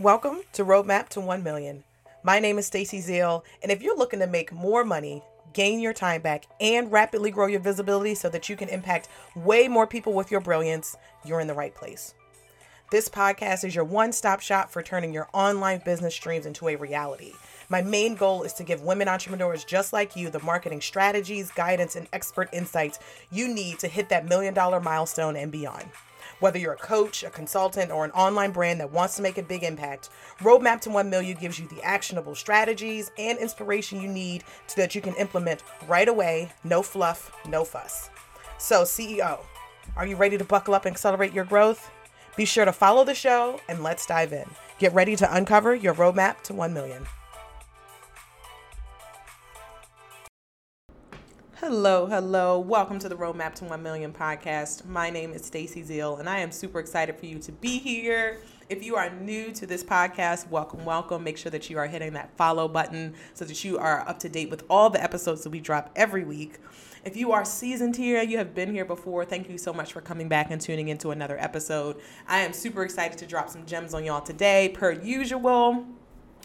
Welcome to Roadmap to 1 Million. My name is Stacy Zeal, and if you're looking to make more money, gain your time back, and rapidly grow your visibility so that you can impact way more people with your brilliance, you're in the right place. This podcast is your one stop shop for turning your online business dreams into a reality. My main goal is to give women entrepreneurs just like you the marketing strategies, guidance, and expert insights you need to hit that million dollar milestone and beyond. Whether you're a coach, a consultant, or an online brand that wants to make a big impact, Roadmap to 1 Million gives you the actionable strategies and inspiration you need so that you can implement right away, no fluff, no fuss. So, CEO, are you ready to buckle up and accelerate your growth? Be sure to follow the show and let's dive in. Get ready to uncover your roadmap to 1 million. Hello, hello. Welcome to the Roadmap to 1 Million podcast. My name is Stacy Zeal, and I am super excited for you to be here. If you are new to this podcast, welcome, welcome. Make sure that you are hitting that follow button so that you are up to date with all the episodes that we drop every week. If you are seasoned here, you have been here before, thank you so much for coming back and tuning into another episode. I am super excited to drop some gems on y'all today, per usual.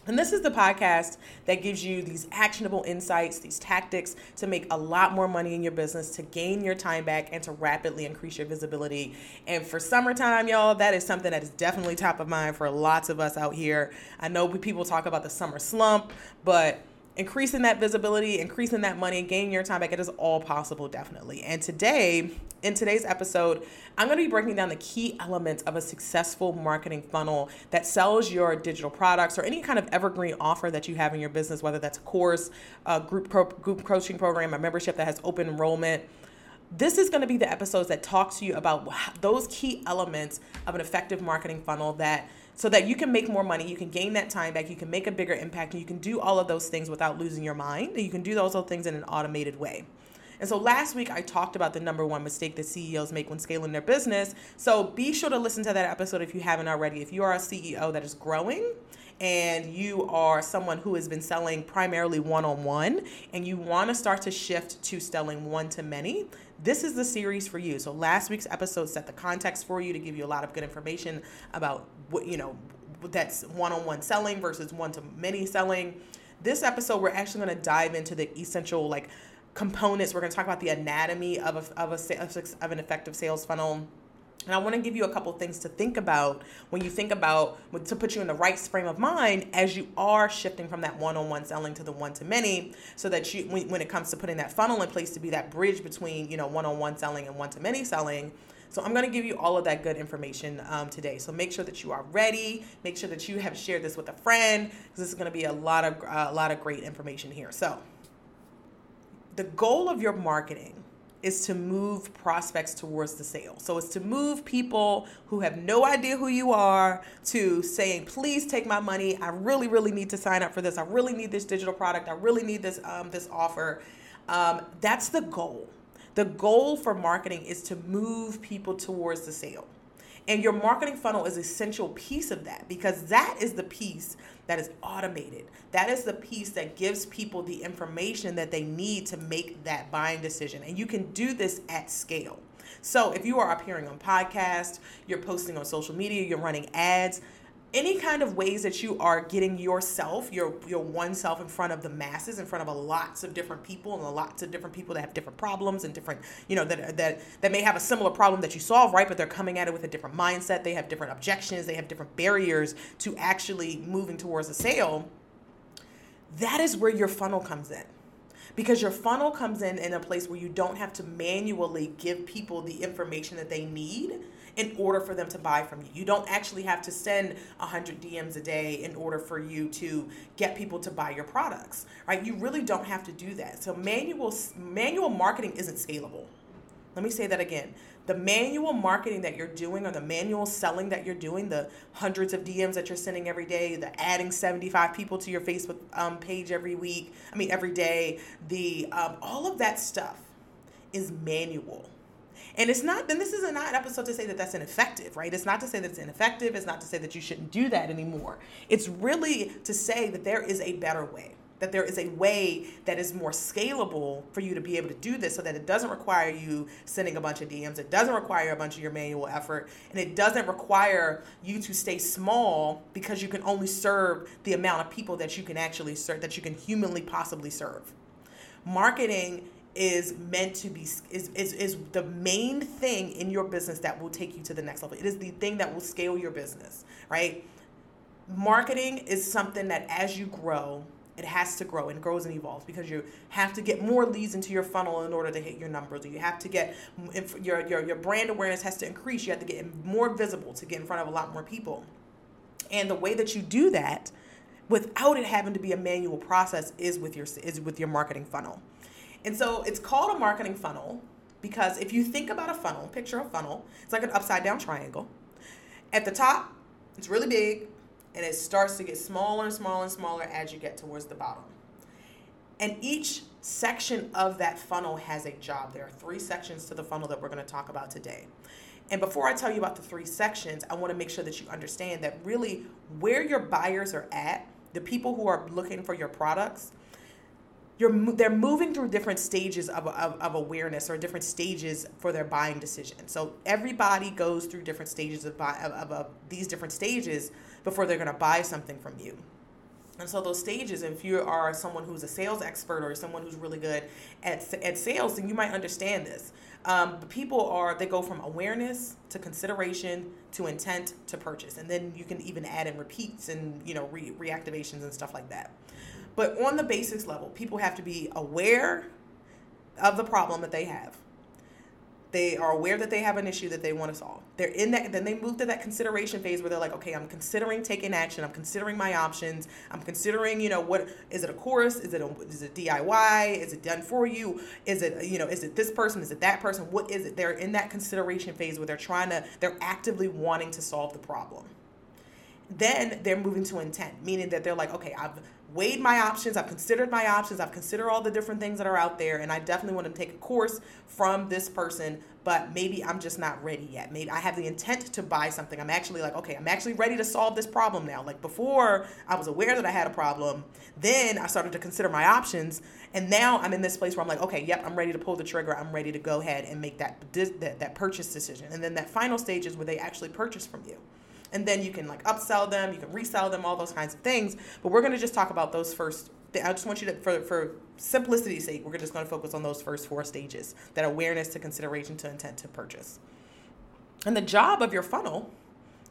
And this is the podcast that gives you these actionable insights, these tactics to make a lot more money in your business, to gain your time back, and to rapidly increase your visibility. And for summertime, y'all, that is something that is definitely top of mind for lots of us out here. I know people talk about the summer slump, but increasing that visibility, increasing that money, gaining your time back, it is all possible, definitely. And today, in today's episode, I'm going to be breaking down the key elements of a successful marketing funnel that sells your digital products or any kind of evergreen offer that you have in your business, whether that's a course, a group, pro- group coaching program, a membership that has open enrollment. This is going to be the episodes that talk to you about those key elements of an effective marketing funnel that so that you can make more money, you can gain that time back, you can make a bigger impact, and you can do all of those things without losing your mind. You can do those things in an automated way. And so last week I talked about the number one mistake that CEOs make when scaling their business. So be sure to listen to that episode if you haven't already. If you are a CEO that is growing, and you are someone who has been selling primarily one on one and you want to start to shift to selling one to many, this is the series for you. So last week's episode set the context for you to give you a lot of good information about what, you know, that's one on one selling versus one to many selling. This episode, we're actually going to dive into the essential, like, components. We're going to talk about the anatomy of a, of a of an effective sales funnel. And I want to give you a couple things to think about when you think about to put you in the right frame of mind as you are shifting from that one-on-one selling to the one-to-many, so that you when, it comes to putting that funnel in place to be that bridge between you know one-on-one selling and one-to-many selling. So I'm going to give you all of that good information um, today. So make sure that you are ready. Make sure that you have shared this with a friend because this is going to be a lot of uh, a lot of great information here. So the goal of your marketing is to move prospects towards the sale. So it's to move people who have no idea who you are to saying, please take my money. I really, really need to sign up for this. I really need this digital product. I really need this um, this offer. Um, that's the goal. The goal for marketing is to move people towards the sale. And your marketing funnel is essential piece of that because that is the piece that is automated. That is the piece that gives people the information that they need to make that buying decision. And you can do this at scale. So if you are appearing on podcasts, you're posting on social media, you're running ads, any kind of ways that you are getting yourself, your your one self in front of the masses, in front of a lots of different people and lots of different people that have different problems and different, you know, that that that may have a similar problem that you solve, right? But they're coming at it with a different mindset. They have different objections. They have different barriers to actually moving towards a sale. That is where your funnel comes in because your funnel comes in in a place where you don't have to manually give people the information that they need in order for them to buy from you. You don't actually have to send 100 DMs a day in order for you to get people to buy your products, right? You really don't have to do that. So manual manual marketing isn't scalable. Let me say that again. The manual marketing that you're doing or the manual selling that you're doing, the hundreds of DMs that you're sending every day, the adding 75 people to your Facebook um, page every week, I mean, every day, the um, all of that stuff is manual. And it's not, then this is not an episode to say that that's ineffective, right? It's not to say that it's ineffective. It's not to say that you shouldn't do that anymore. It's really to say that there is a better way that there is a way that is more scalable for you to be able to do this so that it doesn't require you sending a bunch of DMs, it doesn't require a bunch of your manual effort, and it doesn't require you to stay small because you can only serve the amount of people that you can actually serve, that you can humanly possibly serve. Marketing is meant to be is, is is the main thing in your business that will take you to the next level. It is the thing that will scale your business, right? Marketing is something that as you grow, it has to grow and grows and evolves because you have to get more leads into your funnel in order to hit your numbers. You have to get your, your your brand awareness has to increase. You have to get more visible to get in front of a lot more people. And the way that you do that without it having to be a manual process is with your is with your marketing funnel. And so it's called a marketing funnel because if you think about a funnel, picture a funnel, it's like an upside down triangle. At the top, it's really big and it starts to get smaller and smaller and smaller as you get towards the bottom. And each section of that funnel has a job. There are three sections to the funnel that we're going to talk about today. And before I tell you about the three sections, I want to make sure that you understand that really where your buyers are at, the people who are looking for your products, you're they're moving through different stages of, of, of, awareness or different stages for their buying decision. So everybody goes through different stages of, buy, of, of, of these different stages before they're going to buy something from you. And so those stages if you are someone who's a sales expert or someone who's really good at, at sales then you might understand this. Um, people are they go from awareness to consideration to intent to purchase. And then you can even add in repeats and you know re- reactivations and stuff like that but on the basics level, people have to be aware of the problem that they have. They are aware that they have an issue that they want to solve. They're in that, then they move to that consideration phase where they're like, okay, I'm considering taking action. I'm considering my options. I'm considering, you know, what is it a course? Is it a, is it DIY? Is it done for you? Is it, you know, is it this person? Is it that person? What is it? They're in that consideration phase where they're trying to, they're actively wanting to solve the problem then they're moving to intent, meaning that they're like, okay, I've weighed my options, I've considered my options, I've considered all the different things that are out there, and I definitely want to take a course from this person, but maybe I'm just not ready yet. Maybe I have the intent to buy something. I'm actually like, okay, I'm actually ready to solve this problem now. Like before, I was aware that I had a problem, then I started to consider my options, and now I'm in this place where I'm like, okay, yep, I'm ready to pull the trigger. I'm ready to go ahead and make that that, that purchase decision. And then that final stage is where they actually purchase from you and then you can like upsell them, you can resell them, all those kinds of things. But we're going to just talk about those first. I just want you to, for, for simplicity's sake, we're just going to focus on those first four stages that awareness to consideration to intent to purchase. And the job of your funnel,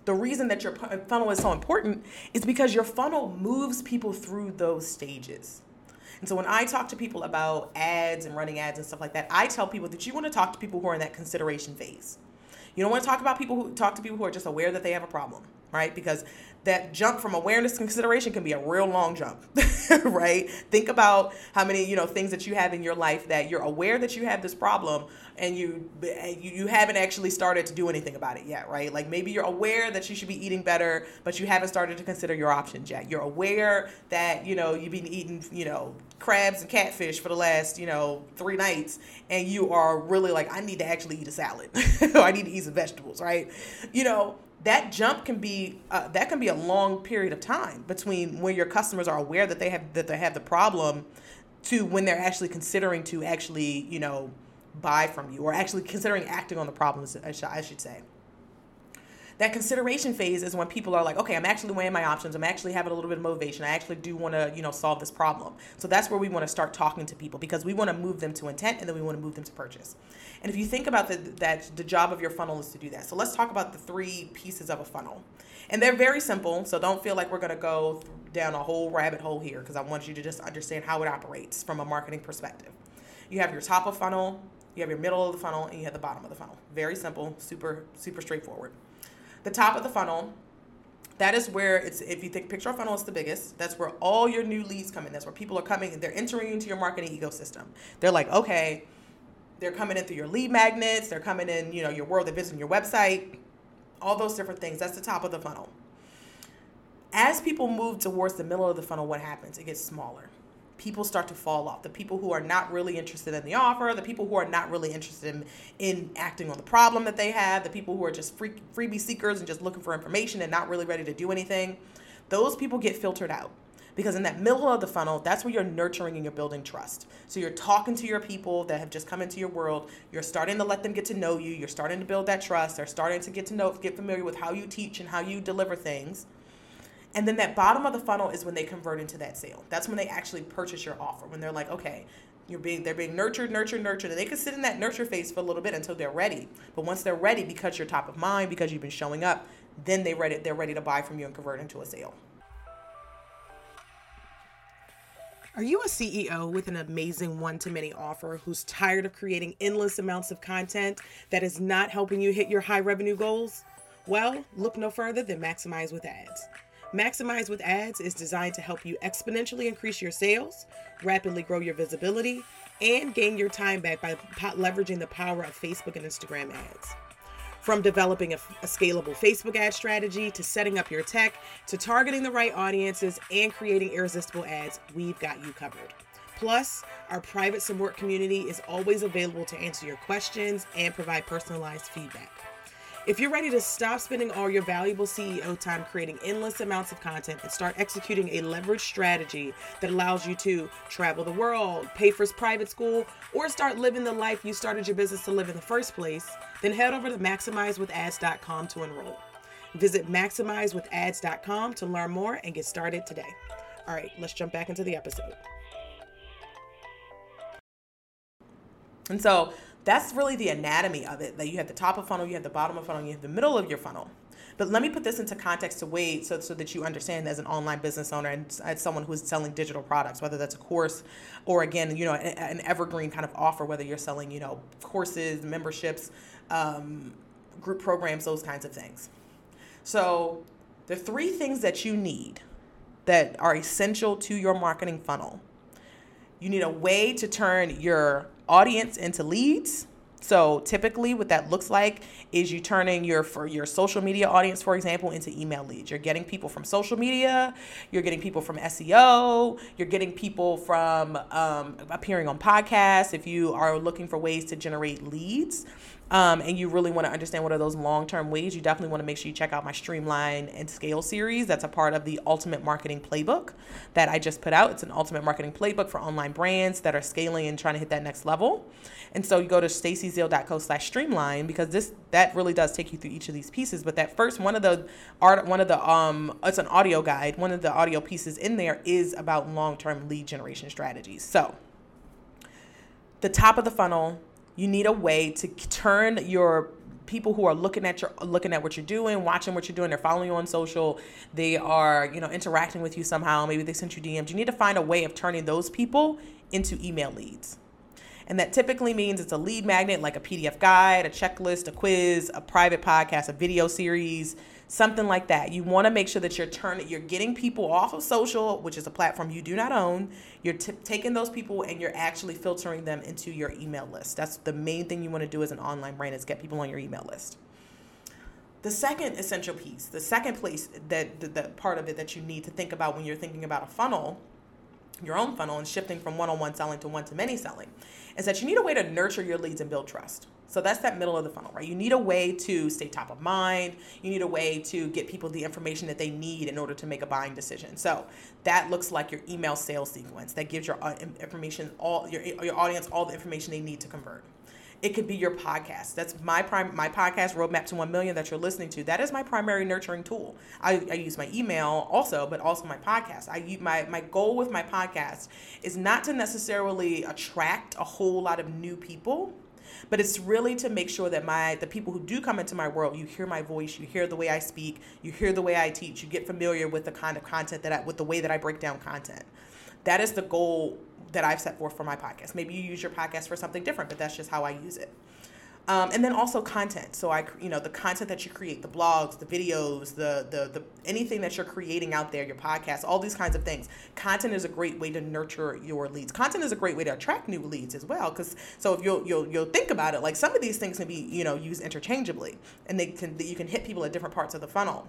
the reason that your uh, funnel is so important is because your funnel moves people through those stages. And so when I talk to people about ads and running ads and stuff like that, I tell people that you want to talk to people who are in that consideration phase. You don't want to talk about people who talk to people who are just aware that they have a problem, right? Because that jump from awareness to consideration can be a real long jump, right? Think about how many, you know, things that you have in your life that you're aware that you have this problem and you you haven't actually started to do anything about it yet, right? Like maybe you're aware that you should be eating better, but you haven't started to consider your options yet. You're aware that, you know, you've been eating, you know, crabs and catfish for the last, you know, 3 nights and you are really like I need to actually eat a salad. I need to eat some vegetables, right? You know, that jump can be uh, that can be a long period of time between when your customers are aware that they have that they have the problem to when they're actually considering to actually you know buy from you or actually considering acting on the problems I should say that consideration phase is when people are like, okay, I'm actually weighing my options. I'm actually having a little bit of motivation. I actually do want to, you know, solve this problem. So that's where we want to start talking to people because we want to move them to intent and then we want to move them to purchase. And if you think about the, that the job of your funnel is to do that. So let's talk about the three pieces of a funnel. And they're very simple, so don't feel like we're going to go down a whole rabbit hole here because I want you to just understand how it operates from a marketing perspective. You have your top of funnel, you have your middle of the funnel, and you have the bottom of the funnel. Very simple, super super straightforward the top of the funnel that is where it's if you think picture a funnel is the biggest. That's where all your new leads come in. That's where people are coming they're entering into your marketing ecosystem. They're like okay they're coming in through your lead magnets they're coming in you know your world they're visiting your website all those different things. That's the top of the funnel. As people move towards the middle of the funnel what happens? It gets smaller people start to fall off. The people who are not really interested in the offer, the people who are not really interested in, in acting on the problem that they have, the people who are just free, freebie seekers and just looking for information and not really ready to do anything, those people get filtered out Because in that middle of the funnel, that's where you're nurturing and you're building trust. So you're talking to your people that have just come into your world. You're starting to let them get to know you. You're starting to build that trust. They're starting to get to know, get familiar with how you teach and how you deliver things. And then that bottom of the funnel is when they convert into that sale. That's when they actually purchase your offer. When they're like, okay, you're being they're being nurtured, nurtured, nurtured, and they can sit in that nurture phase for a little bit until they're ready. But once they're ready, because you're top of mind, because you've been showing up, then they ready they're ready to buy from you and convert into a sale. Are you a CEO with an amazing one to many offer who's tired of creating endless amounts of content that is not helping you hit your high revenue goals? Well, look no further than Maximize with Ads. Maximize with Ads is designed to help you exponentially increase your sales, rapidly grow your visibility, and gain your time back by leveraging the power of Facebook and Instagram ads. From developing a, a, scalable Facebook ad strategy to setting up your tech to targeting the right audiences and creating irresistible ads, we've got you covered. Plus, our private support community is always available to answer your questions and provide personalized feedback. If you're ready to stop spending all your valuable CEO time creating endless amounts of content and start executing a leverage strategy that allows you to travel the world, pay for private school, or start living the life you started your business to live in the first place, then head over to maximizewithads.com to enroll. Visit maximizewithads.com to learn more and get started today. All right, let's jump back into the episode. And so that's really the anatomy of it. That you have the top of funnel, you have the bottom of funnel, you have the middle of your funnel. But let me put this into context to Wade so, so that you understand as an online business owner and as someone who's selling digital products, whether that's a course or again, you know, an, evergreen kind of offer, whether you're selling, you know, courses, memberships, um, group programs, those kinds of things. So the three things that you need that are essential to your marketing funnel. You need a way to turn your audience into leads. So typically what that looks like is you turning your for your social media audience, for example, into email leads. You're getting people from social media, you're getting people from SEO, you're getting people from um, appearing on podcasts. If you are looking for ways to generate leads, um, and you really want to understand what are those long-term ways, you definitely want to make sure you check out my Streamline and Scale series. That's a part of the Ultimate Marketing Playbook that I just put out. It's an Ultimate Marketing Playbook for online brands that are scaling and trying to hit that next level. And so you go to stacyzeal.co slash streamline because this that really does take you through each of these pieces. But that first one of the art one of the um it's an audio guide. One of the audio pieces in there is about long-term lead generation strategies. So the top of the funnel you need a way to turn your people who are looking at your looking at what you're doing, watching what you're doing, they're following you on social, they are, you know, interacting with you somehow, maybe they sent you DMs. You need to find a way of turning those people into email leads. And that typically means it's a lead magnet like a PDF guide, a checklist, a quiz, a private podcast, a video series, something like that. You want to make sure that you're turning, you're getting people off of social, which is a platform you do not own. You're t- taking those people and you're actually filtering them into your email list. That's the main thing you want to do as an online brand is get people on your email list. The second essential piece, the second place that the, the part of it that you need to think about when you're thinking about a funnel, your own funnel and shifting from one-on-one selling to one-to-many selling, is that you need a way to nurture your leads and build trust. So that's that middle of the funnel, right? You need a way to stay top of mind. You need a way to get people the information that they need in order to make a buying decision. So that looks like your email sales sequence that gives your uh, information all your your audience all the information they need to convert. It could be your podcast. That's my prime my podcast roadmap to 1 million that you're listening to. That is my primary nurturing tool. I, I use my email also, but also my podcast. I my my goal with my podcast is not to necessarily attract a whole lot of new people but it's really to make sure that my the people who do come into my world you hear my voice you hear the way i speak you hear the way i teach you get familiar with the kind of content that i with the way that i break down content. That is the goal that i've set forth for my podcast. Maybe you use your podcast for something different but that's just how i use it um, and then also content. So I, you know, the content that you create, the blogs, the videos, the, the the anything that you're creating out there, your podcast, all these kinds of things. Content is a great way to nurture your leads. Content is a great way to attract new leads as well. Because so if you'll you'll you'll think about it, like some of these things can be you know used interchangeably, and they can you can hit people at different parts of the funnel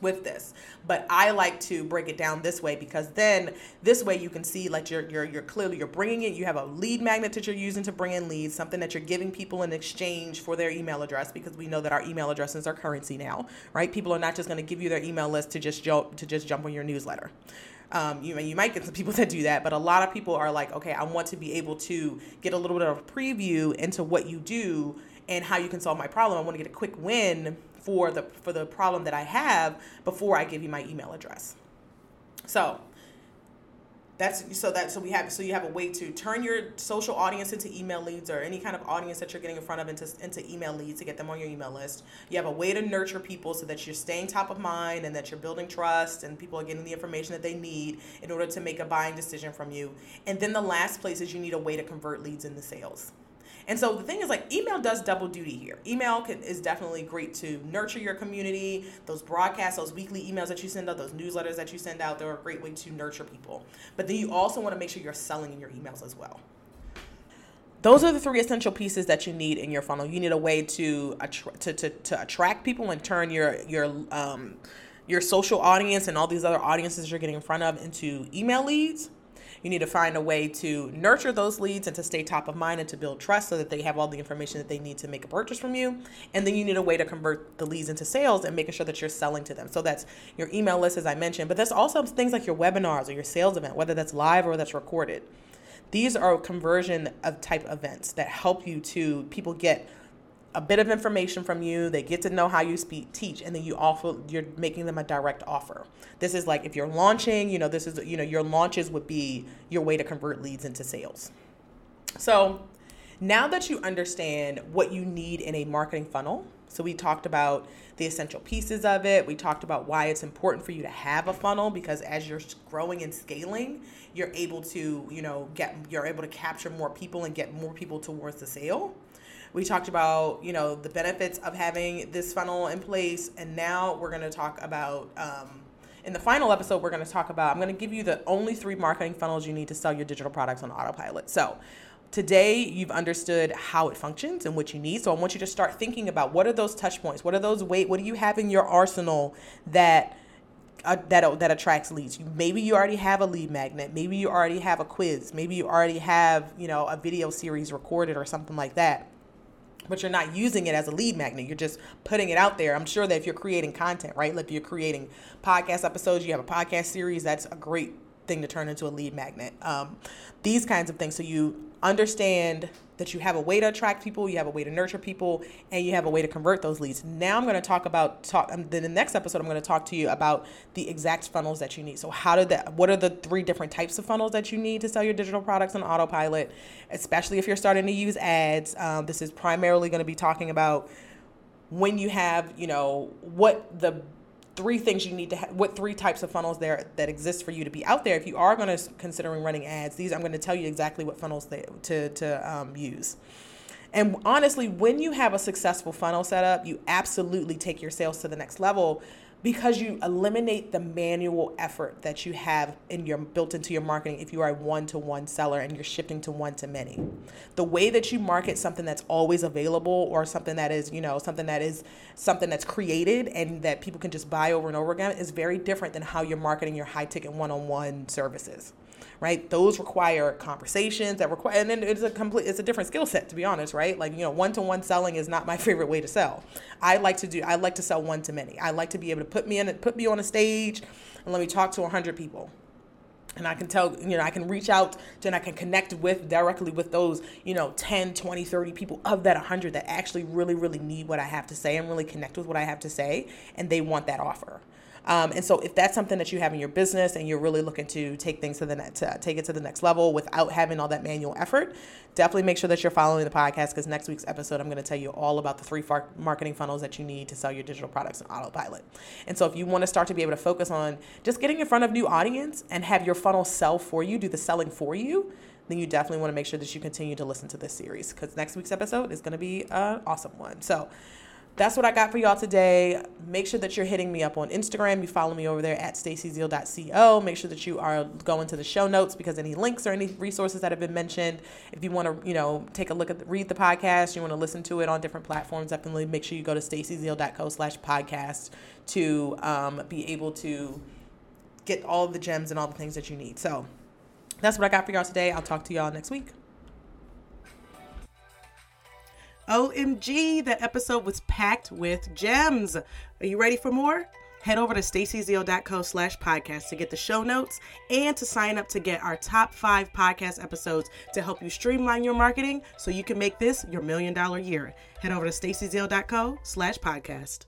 with this but i like to break it down this way because then this way you can see like you're, you're you're clearly you're bringing it you have a lead magnet that you're using to bring in leads something that you're giving people in exchange for their email address because we know that our email addresses are currency now right people are not just going to give you their email list to just jump to just jump on your newsletter Um, you you might get some people that do that, but a lot of people are like, okay, I want to be able to get a little bit of a preview into what you do and how you can solve my problem. I want to get a quick win for the for the problem that I have before I give you my email address. So that's so that so we have so you have a way to turn your social audience into email leads or any kind of audience that you're getting in front of into into email leads to get them on your email list. You have a way to nurture people so that you're staying top of mind and that you're building trust and people are getting the information that they need in order to make a buying decision from you. And then the last place is you need a way to convert leads into sales. And so the thing is, like, email does double duty here. Email can, is definitely great to nurture your community. Those broadcasts, those weekly emails that you send out, those newsletters that you send out, they're a great way to nurture people. But then you also want to make sure you're selling in your emails as well. Those are the three essential pieces that you need in your funnel. You need a way to attra- to, to, to attract people and turn your your um, your social audience and all these other audiences you're getting in front of into email leads you need to find a way to nurture those leads and to stay top of mind and to build trust so that they have all the information that they need to make a purchase from you. And then you need a way to convert the leads into sales and making sure that you're selling to them. So that's your email list, as I mentioned, but that's also things like your webinars or your sales event, whether that's live or that's recorded. These are conversion of type events that help you to people get a bit of information from you. They get to know how you speak teach and then you offer you're making them a direct offer. This is like if you're launching you know this is you know your launches would be your way to convert leads into sales. So now that you understand what you need in a marketing funnel so we talked about the essential pieces of it. We talked about why it's important for you to have a funnel because as you're growing and scaling you're able to you know get you're able to capture more people and get more people towards the sale we talked about, you know, the benefits of having this funnel in place. And now we're going to talk about, um, in the final episode, we're going to talk about, I'm going to give you the only three marketing funnels you need to sell your digital products on autopilot. So, today you've understood how it functions and what you need. So i want you to start thinking about what are those touch points? What are those weight? What do you have in your arsenal that uh, that that attracts leads? Maybe you already have a lead magnet. Maybe you already have a quiz. Maybe you already have you know a video series recorded or something like that but you're not using it as a lead magnet. You're just putting it out there. I'm sure that if you're creating content, right? Like if you're creating podcast episodes, you have a podcast series, that's a great thing to turn into a lead magnet. Um, these kinds of things. So you understand that you have a way to attract people, you have a way to nurture people, and you have a way to convert those leads. Now I'm going to talk about talk. Um, then the next episode, I'm going to talk to you about the exact funnels that you need. So how did that? What are the three different types of funnels that you need to sell your digital products on autopilot? Especially if you're starting to use ads. Um, this is primarily going to be talking about when you have, you know, what the three things you need to have what three types of funnels there that exist for you to be out there if you are going to considering running ads. These i'm going to tell you exactly what funnels they, to, to um, use. And honestly when you have a successful funnel setup you absolutely take your sales to the next level because you eliminate the manual effort that you have in your built into your marketing if you are a one-to-one seller and you're shifting to one-to-many the way that you market something that's always available or something that is you know something that is something that's created and that people can just buy over and over again is very different than how you're marketing your high ticket one-on-one services right? Those require conversations that require, and then it's a complete, it's a different skill set to be honest, right? Like, you know, one to one selling is not my favorite way to sell. I like to do, I like to sell one to many. I like to be able to put me in, put me on a stage and let me talk to 100 people and i can tell you know i can reach out and i can connect with directly with those you know 10 20 30 people of that 100 that actually really really need what i have to say and really connect with what i have to say and they want that offer um, and so if that's something that you have in your business and you're really looking to take things to the next, to take it to the next level without having all that manual effort, definitely make sure that you're following the podcast because next week's episode, I'm going to tell you all about the three marketing funnels that you need to sell your digital products on autopilot. And so if you want to start to be able to focus on just getting in front of new audience and have your funnel sell for you, do the selling for you, then you definitely want to make sure that you continue to listen to this series because next week's episode is going to be an awesome one. So that's what I got for y'all today. Make sure that you're hitting me up on Instagram. You follow me over there at stacyzeal.co. Make sure that you are going to the show notes because any links or any resources that have been mentioned, if you want to, you know, take a look at the, read the podcast, you want to listen to it on different platforms, definitely make sure you go to stacyzeal.co slash podcast to um, be able to get all the gems and all the things that you need. So that's what I got for y'all today. I'll talk to y'all next week. OMG, that episode was packed with gems. Are you ready for more? Head over to stacyzeal.co slash podcast to get the show notes and to sign up to get our top five podcast episodes to help you streamline your marketing so you can make this your million dollar year. Head over to stacyzeal.co slash podcast.